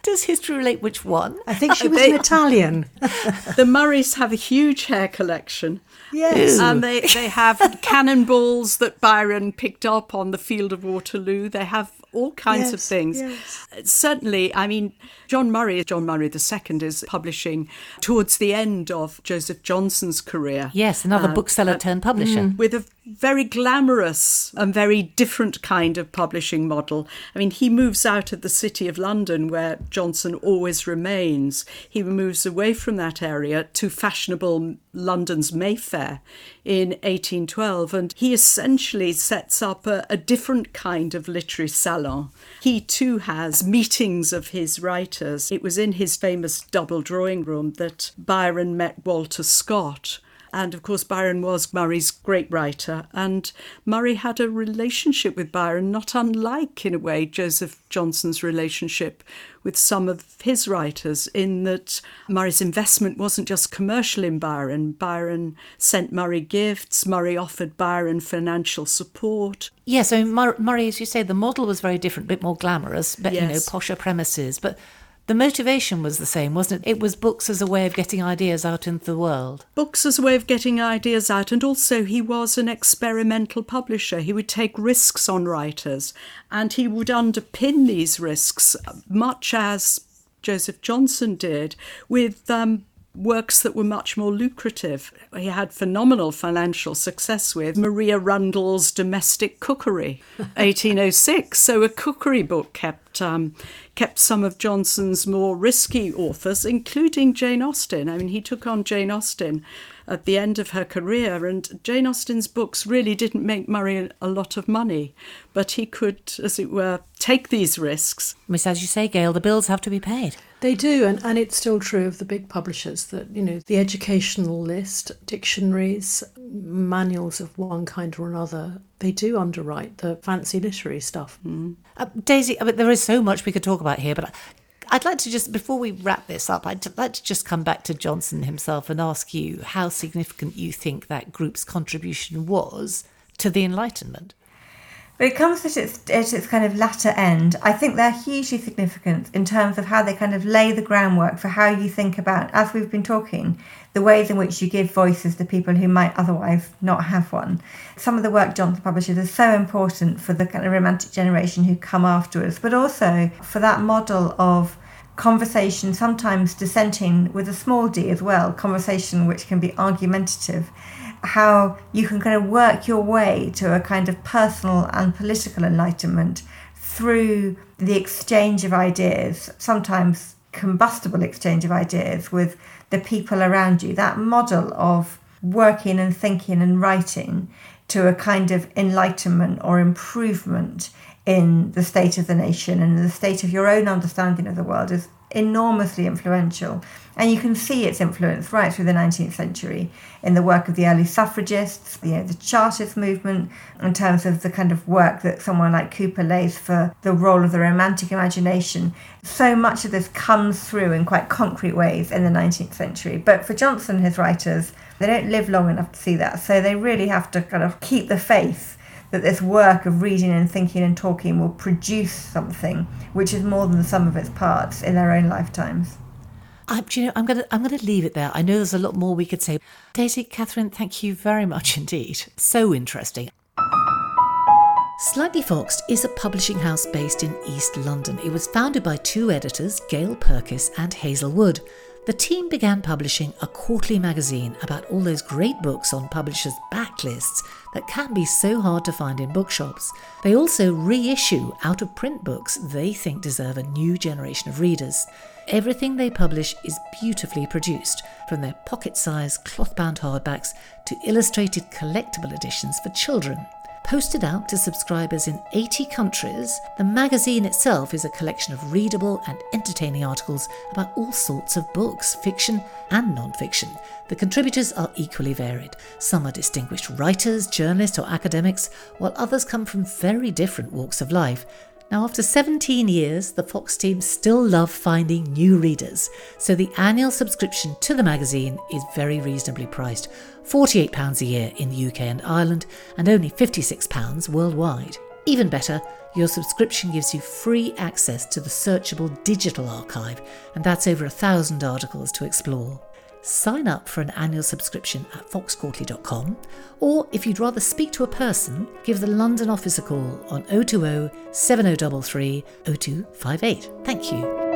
Does history relate which one? I think she was They- an Italian. [laughs] [laughs] The Murrays have a huge hair collection. yes. And they, they have cannonballs that Byron picked up on the field of Waterloo. They have all kinds of things. yes. Uh, certainly, I mean, John Murray, John Murray II, is publishing towards the end of Joseph Johnson's career. Yes, another Uh, bookseller uh, turned publisher. Mm, with a very glamorous and very different kind of publishing model. I mean, he moves out of the city of London where Johnson always remains. He moves away from that area to fashionable London's Mayfair in 1812, and he essentially sets up a, a different kind of literary salon. He too has meetings of his writers. It was in his famous double drawing room that Byron met Walter Scott. And of course, Byron was Murray's great writer, and Murray had a relationship with Byron, not unlike, in a way, Joseph Johnson's relationship with some of his writers, in that Murray's investment wasn't just commercial in Byron. Byron sent Murray gifts, Murray offered Byron financial support. Yes, so Mur- Murray, as you say, the model was very different, a bit more glamorous, but you know, posher premises. But the motivation was the same, wasn't it? It was books as a way of getting ideas out into the world. books as a way of getting ideas out, and also he was an experimental publisher. He would take risks on writers, and he would underpin these risks, much as Joseph Johnson did, with um, works that were much more lucrative. He had phenomenal financial success with Maria Rundell's Domestic Cookery, [laughs] 1806. So a cookery book kept um, kept some of Johnson's more risky authors, including Jane Austen. I mean, he took on Jane Austen at the end of her career, and Jane Austen's books really didn't make Murray a lot of money, but he could, as it were, take these risks. Miss, as you say, Gail, the bills have to be paid. They do, and, and it's still true of the big publishers that, you know, the educational list, dictionaries, manuals of one kind or another, they do underwrite the fancy literary stuff. Uh, Daisy, I mean, there is so much we could talk about here, but I'd like to just, before we wrap this up, I'd like to just come back to Johnson himself and ask you how significant you think that group's contribution was to the Enlightenment. When it comes to its, at its kind of latter end, I think they're hugely significant in terms of how they kind of lay the groundwork for how you think about, as we've been talking, the ways in which you give voices to people who might otherwise not have one. Some of the work Johnson publishes is so important for the kind of romantic generation who come after us, but also for that model of conversation, sometimes dissenting with a small d as well, conversation which can be argumentative how you can kind of work your way to a kind of personal and political enlightenment through the exchange of ideas, sometimes combustible exchange of ideas with the people around you. That model of working and thinking and writing to a kind of enlightenment or improvement in the state of the nation and the state of your own understanding of the world is enormously influential. And you can see its influence right through the 19th century in the work of the early suffragists, you uh, know, the Chartist movement, in terms of the kind of work that someone like Cowper lays for the role of the romantic imagination. So much of this comes through in quite concrete ways in the 19th century. But for Johnson and his writers, they don't live long enough to see that. So they really have to kind of keep the faith that this work of reading and thinking and talking will produce something which is more than the sum of its parts in their own lifetimes. I, do you know, I'm going to I'm going to leave it there. I know there's a lot more we could say. Daisy, Kathryn, thank you very much indeed. So interesting. Slightly Foxed is a publishing house based in East London. It was founded by two editors, Gail Pirkis and Hazel Wood. The team began publishing a quarterly magazine about all those great books on publishers' backlists that can be so hard to find in bookshops. They also reissue out of print books they think deserve a new generation of readers. Everything they publish is beautifully produced, from their pocket sized cloth bound hardbacks to illustrated collectible editions for children. Posted out to subscribers in 80 countries, the magazine itself is a collection of readable and entertaining articles about all sorts of books, fiction and non fiction. The contributors are equally varied. Some are distinguished writers, journalists, or academics, while others come from very different walks of life. Now, after 17 years, the Fox team still love finding new readers, so the annual subscription to the magazine is very reasonably priced £48 a year in the UK and Ireland, and only £56 worldwide. Even better, your subscription gives you free access to the searchable digital archive, and that's over a thousand articles to explore. Sign up for an annual subscription at foxedquarterly.com, or if you'd rather speak to a person, give the London office a call on 020 7033 0258. Thank you.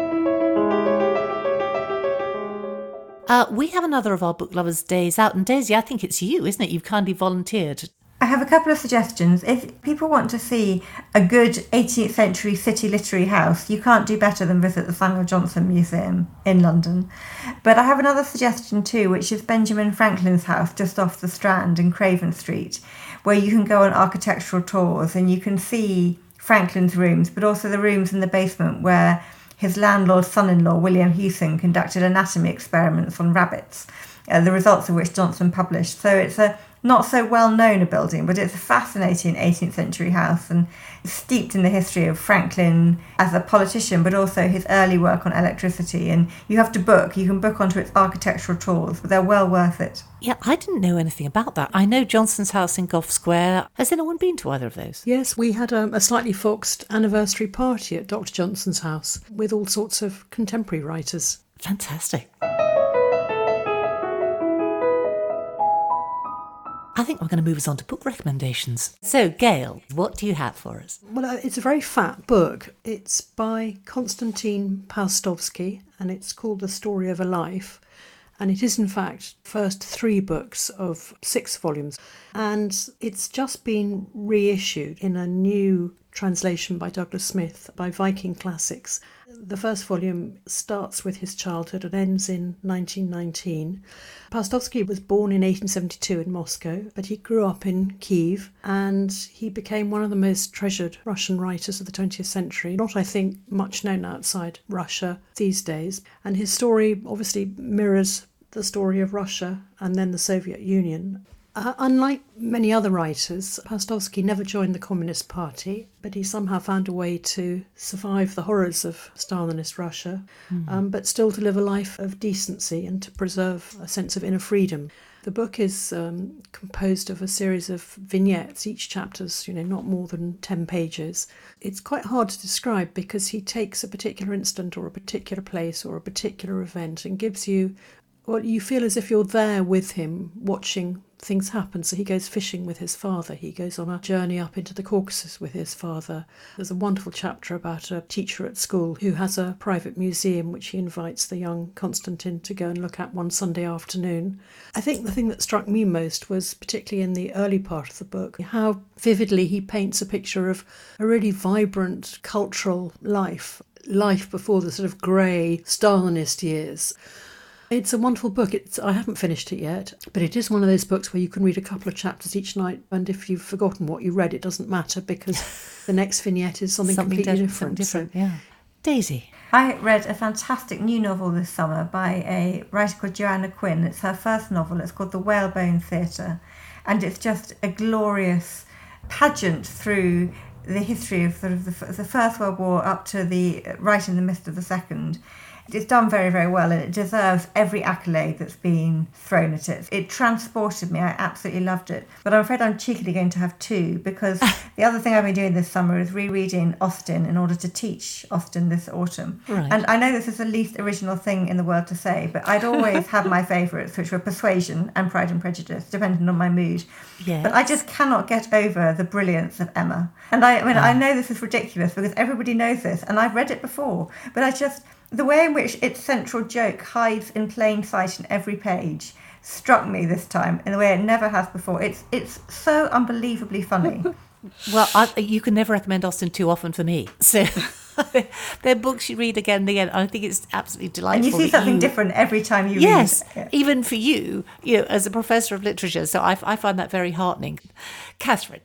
Uh, we have another of our book lovers' days out, and Daisy, I think it's you, isn't it? You've kindly volunteered I have a couple of suggestions. If people want to see a good 18th century city literary house, you can't do better than visit the Samuel Johnson Museum in London. But I have another suggestion too, which is Benjamin Franklin's house just off the Strand in Craven Street, where you can go on architectural tours and you can see Franklin's rooms, but also the rooms in the basement where his landlord's son in law, William Hewson, conducted anatomy experiments on rabbits, uh, the results of which Johnson published. So it's a not so well known a building, but it's a fascinating 18th century house and steeped in the history of Franklin as a politician, but also his early work on electricity. And you have to book, you can book onto its architectural tours, but they're well worth it. Yeah, I didn't know anything about that. I know Johnson's house in Gough Square. Has anyone been to either of those? Yes, we had um, a slightly foxed anniversary party at Dr. Johnson's house with all sorts of contemporary writers. Fantastic. I think we're going to move us on to book recommendations. So, Gail, what do you have for us? Well, uh, it's a very fat book. It's by Konstantin Paustovsky and it's called The Story of a Life. And it is, in fact, first three books of six volumes. And it's just been reissued in a new translation by Douglas Smith by Viking Classics. The first volume starts with his childhood and ends in 1919. Paustovsky was born in 1872 in Moscow, but he grew up in Kiev and he became one of the most treasured Russian writers of the 20th century. Not, I think, much known outside Russia these days. And his story obviously mirrors the story of Russia and then the Soviet Union. Uh, unlike many other writers, Paustovsky never joined the Communist Party, but he somehow found a way to survive the horrors of Stalinist Russia, mm. um, but still to live a life of decency and to preserve a sense of inner freedom. The book is um, composed of a series of vignettes. Each chapter's, you know, not more than 10 pages. It's quite hard to describe because he takes a particular instant or a particular place or a particular event and gives you well, you feel as if you're there with him watching things happen. So he goes fishing with his father. He goes on a journey up into the Caucasus with his father. There's a wonderful chapter about a teacher at school who has a private museum which he invites the young Konstantin to go and look at one Sunday afternoon. I think the thing that struck me most was, particularly in the early part of the book, how vividly he paints a picture of a really vibrant cultural life. Life before the sort of grey Stalinist years. It's a wonderful book. It's I haven't finished it yet, but it is one of those books where you can read a couple of chapters each night, and if you've forgotten what you read, it doesn't matter because [laughs] the next vignette is something, something completely different. different. So, yeah. Daisy. I read a fantastic new novel this summer by a writer called Joanna Quinn. It's her first novel. It's called The Whalebone Theatre, and it's just a glorious pageant through the history of sort of the, the First World War up to the right in the midst of the Second it's done very, very well and it deserves every accolade that's been thrown at it. It transported me. I absolutely loved it. But I'm afraid I'm cheekily going to have two because [laughs] the other thing I've been doing this summer is rereading Austen in order to teach Austen this autumn. Right. And I know this is the least original thing in the world to say, but I'd always have my [laughs] favourites, which were Persuasion and Pride and Prejudice, depending on my mood. Yes. But I just cannot get over the brilliance of Emma. And I, I mean, oh. I ah. know this is ridiculous because everybody knows this and I've read it before, but I just the way in which its central joke hides in plain sight in every page struck me this time in a way it never has before. It's it's so unbelievably funny. [laughs] well, I, you can never recommend Austen too often for me. [laughs] So they're books you read again and again. I think it's absolutely delightful. And you see something you, different every time you yes, read. Yes, even for you, you know, as a professor of literature. So I, I find that very heartening. Kathryn.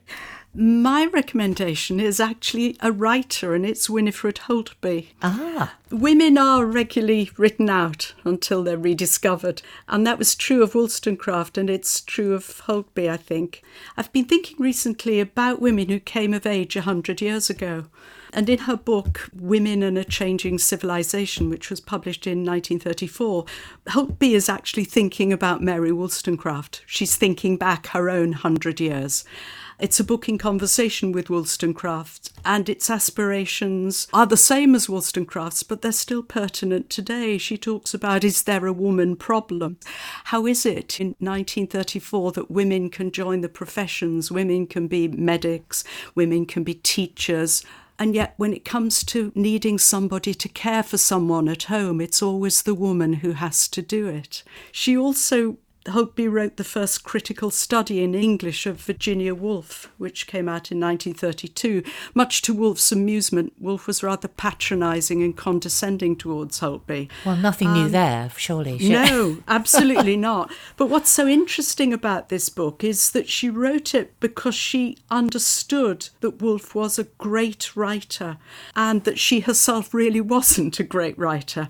My recommendation is actually a writer, and it's Winifred Holtby. Ah. Women are regularly written out until they're rediscovered, and that was true of Wollstonecraft, and it's true of Holtby, I think. I've been thinking recently about women who came of age a hundred years ago And in her book, Women and a Changing Civilization, which was published in 1934, Holtby is actually thinking about Mary Wollstonecraft. She's thinking back her own hundred years. It's a book in conversation with Wollstonecraft, and its aspirations are the same as Wollstonecraft's, but they're still pertinent today. She talks about is there a woman problem? How is it in 1934 that women can join the professions? Women can be medics, women can be teachers. And yet, when it comes to needing somebody to care for someone at home, it's always the woman who has to do it. She also Holtby wrote the first critical study in English of Virginia Woolf, which came out in 1932. Much to Woolf's amusement, Woolf was rather patronising and condescending towards Holtby. Well, nothing new um, there, surely. No, [laughs] absolutely not. But what's so interesting about this book is that she wrote it because she understood that Woolf was a great writer and that she herself really wasn't a great writer.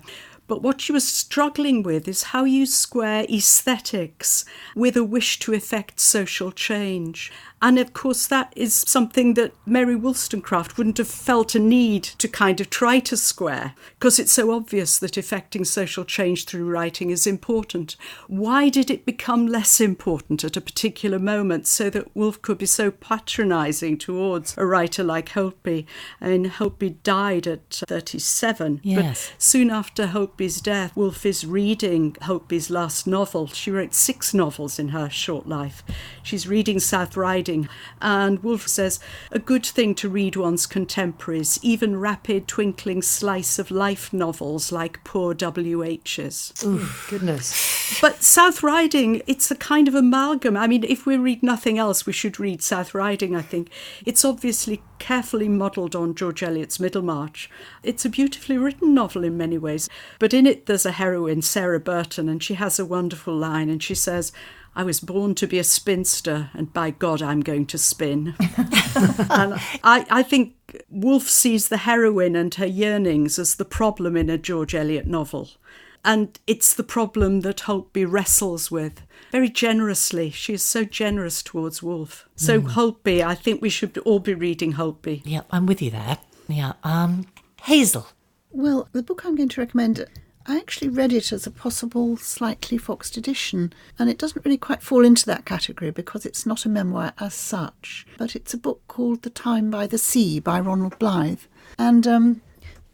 But what she was struggling with is how you square aesthetics with a wish to effect social change. And of course, that is something that Mary Wollstonecraft wouldn't have felt a need to kind of try to square, because it's so obvious that effecting social change through writing is important. Why did it become less important at a particular moment so that Woolf could be so patronising towards a writer like Holtby? And Holtby died at 37. Yes. But soon after Holtby's death, Woolf is reading Holtby's last novel. She wrote six novels in her short life. She's reading South Riding reading. And Woolf says, a good thing to read one's contemporaries, even rapid, twinkling slice of life novels like poor W.H.'s. Oh, goodness. But South Riding, it's a kind of amalgam. I mean, if we read nothing else, we should read South Riding, I think. It's obviously carefully modelled on George Eliot's Middlemarch. It's a beautifully written novel in many ways, but in it there's a heroine, Sarah Burton, and she has a wonderful line, and she says, I was born to be a spinster, and by God, I'm going to spin. [laughs] and I, I think Woolf sees the heroine and her yearnings as the problem in a George Eliot novel. And it's the problem that Holtby wrestles with very generously. She is so generous towards Woolf. So, mm. Holtby, I think we should all be reading Holtby. Yeah, I'm with you there. Yeah. Um, Hazel. Well, the book I'm going to recommend I actually read it as a possible slightly foxed edition, and it doesn't really quite fall into that category because it's not a memoir as such, but it's a book called The Time by the Sea by Ronald Blythe. And um,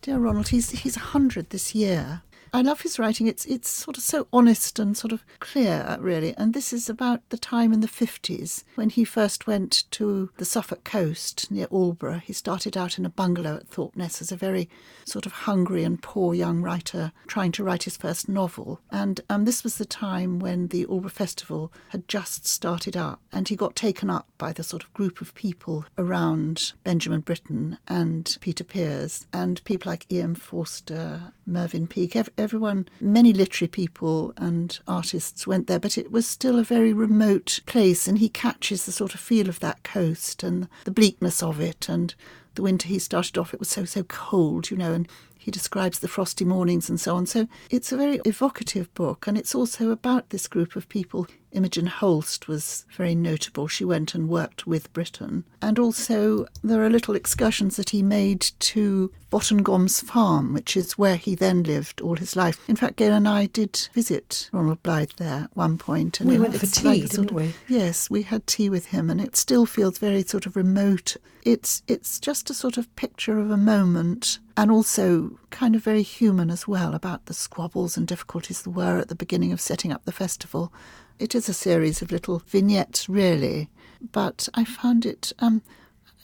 dear Ronald, he's he's a hundred this year, I love his writing. It's it's sort of so honest and sort of clear, really. And this is about the time in the fifties when he first went to the Suffolk coast near Aldeburgh. He started out in a bungalow at Thorpeness as a very sort of hungry and poor young writer trying to write his first novel. And um, this was the time when the Aldeburgh Festival had just started up, and he got taken up by the sort of group of people around Benjamin Britten and Peter Pears and people like E.M. Forster, Mervyn Peake everyone, many literary people and artists went there, but it was still a very remote place, and he catches the sort of feel of that coast and the bleakness of it. And the winter he started off, it was so, so cold, you know, and he describes the frosty mornings and so on. So it's a very evocative book, and it's also about this group of people. Imogen Holst was very notable. She went and worked with Britten. And also, there are little excursions that he made to Bottengom's farm, which is where he then lived all his life. In fact, Gail and I did visit Ronald Blythe there at one point, And we went for tea, like didn't we? Yes, we had tea with him, and it still feels very sort of remote. It's, it's just a sort of picture of a moment and also kind of very human as well about the squabbles and difficulties there were at the beginning of setting up the festival. It is a series of little vignettes, really, but I found it um,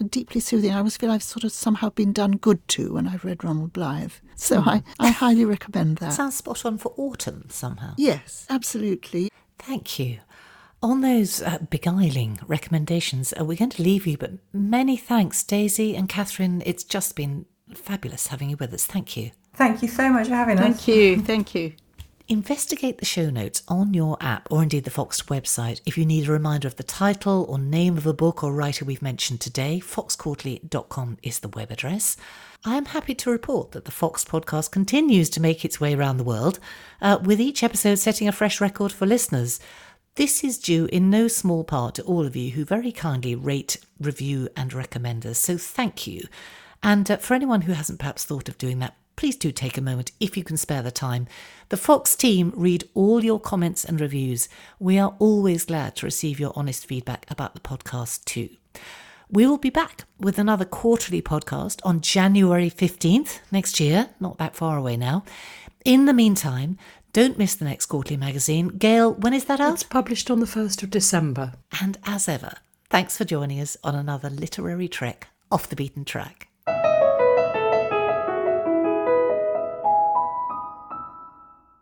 deeply soothing. I always feel I've sort of somehow been done good to when I've read Ronald Blythe. So mm. I, I highly recommend that. Sounds spot on for autumn somehow. Yes, absolutely. Thank you. On those uh, beguiling recommendations, uh, we're going to leave you, but many thanks, Daisy and Kathryn. It's just been fabulous having you with us. Thank you. Thank you so much for having Thank us. Thank you. Thank you. Investigate the show notes on your app or indeed the Fox website if you need a reminder of the title or name of a book or writer we've mentioned today. foxedquarterly.com is the web address. I am happy to report that the Fox podcast continues to make its way around the world, uh, with each episode setting a fresh record for listeners. This is due in no small part to all of you who very kindly rate, review, and recommend us, so thank you. And uh, for anyone who hasn't perhaps thought of doing that, please do take a moment if you can spare the time. The Fox team read all your comments and reviews. We are always glad to receive your honest feedback about the podcast too. We will be back with another quarterly podcast on January 15th next year, not that far away now. In the meantime, don't miss the next quarterly magazine. Gail, when is that out? It's published on the 1st of December. And as ever, thanks for joining us on another literary trek off the beaten track.